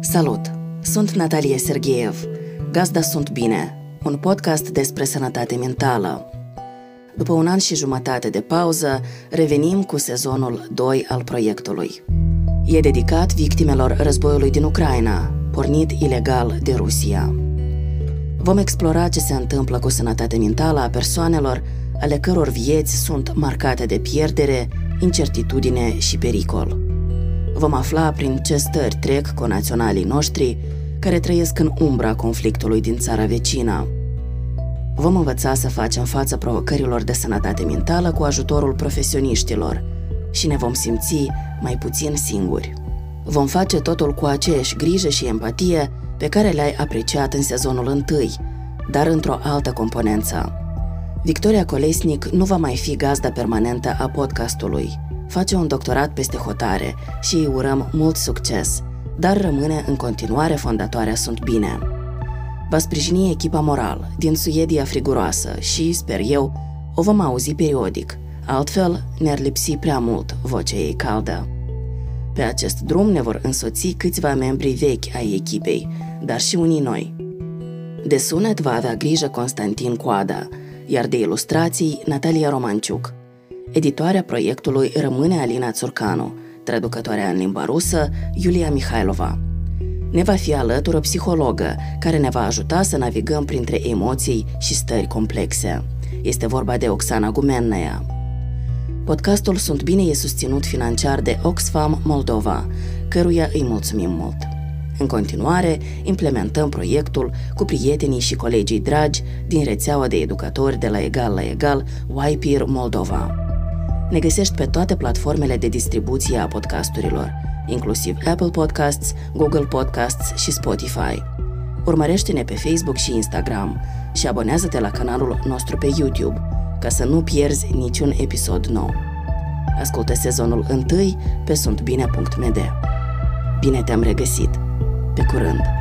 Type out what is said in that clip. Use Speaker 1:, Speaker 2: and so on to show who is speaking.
Speaker 1: Salut! Sunt Natalie Sergeev. Gazda Sunt Bine, un podcast despre sănătate mentală. După un an și jumătate de pauză, revenim cu sezonul 2 al proiectului. E dedicat victimelor războiului din Ucraina, pornit ilegal de Rusia. Vom explora ce se întâmplă cu sănătatea mentală a persoanelor ale căror vieți sunt marcate de pierdere, incertitudine și pericol. Vom afla prin ce stări trec conaționalii noștri care trăiesc în umbra conflictului din țara vecină. Vom învăța să facem față provocărilor de sănătate mentală cu ajutorul profesioniștilor și ne vom simți mai puțin singuri. Vom face totul cu aceeași grijă și empatie pe care le-ai apreciat în sezonul întâi, dar într-o altă componență. Victoria Colesnic nu va mai fi gazda permanentă a podcastului. Face un doctorat peste hotare și îi urăm mult succes, dar rămâne în continuare fondatoarea Sunt Bine. Va sprijini echipa moral din Suedia friguroasă și, sper eu, o vom auzi periodic, altfel ne-ar lipsi prea mult vocea ei caldă. Pe acest drum ne vor însoți câțiva membri vechi ai echipei, dar și unii noi. De sunet va avea grijă Constantin Coada, iar de ilustrații Natalia Romanciuc. Editoarea proiectului rămâne Alina Țurcanu, traducătoarea în limba rusă Iulia Mihailova. Ne va fi alături o psihologă care ne va ajuta să navigăm printre emoții și stări complexe. Este vorba de Oxana Gumennea. Podcastul Sunt Bine e susținut financiar de Oxfam Moldova, căruia îi mulțumim mult. În continuare, implementăm proiectul cu prietenii și colegii dragi din rețeaua de educatori de la Egal la Egal, YPIR Moldova. Ne găsești pe toate platformele de distribuție a podcasturilor, inclusiv Apple Podcasts, Google Podcasts și Spotify. Urmărește-ne pe Facebook și Instagram și abonează-te la canalul nostru pe YouTube, ca să nu pierzi niciun episod nou. Ascultă sezonul 1 pe suntbine.md. Bine te-am regăsit! Pe curând!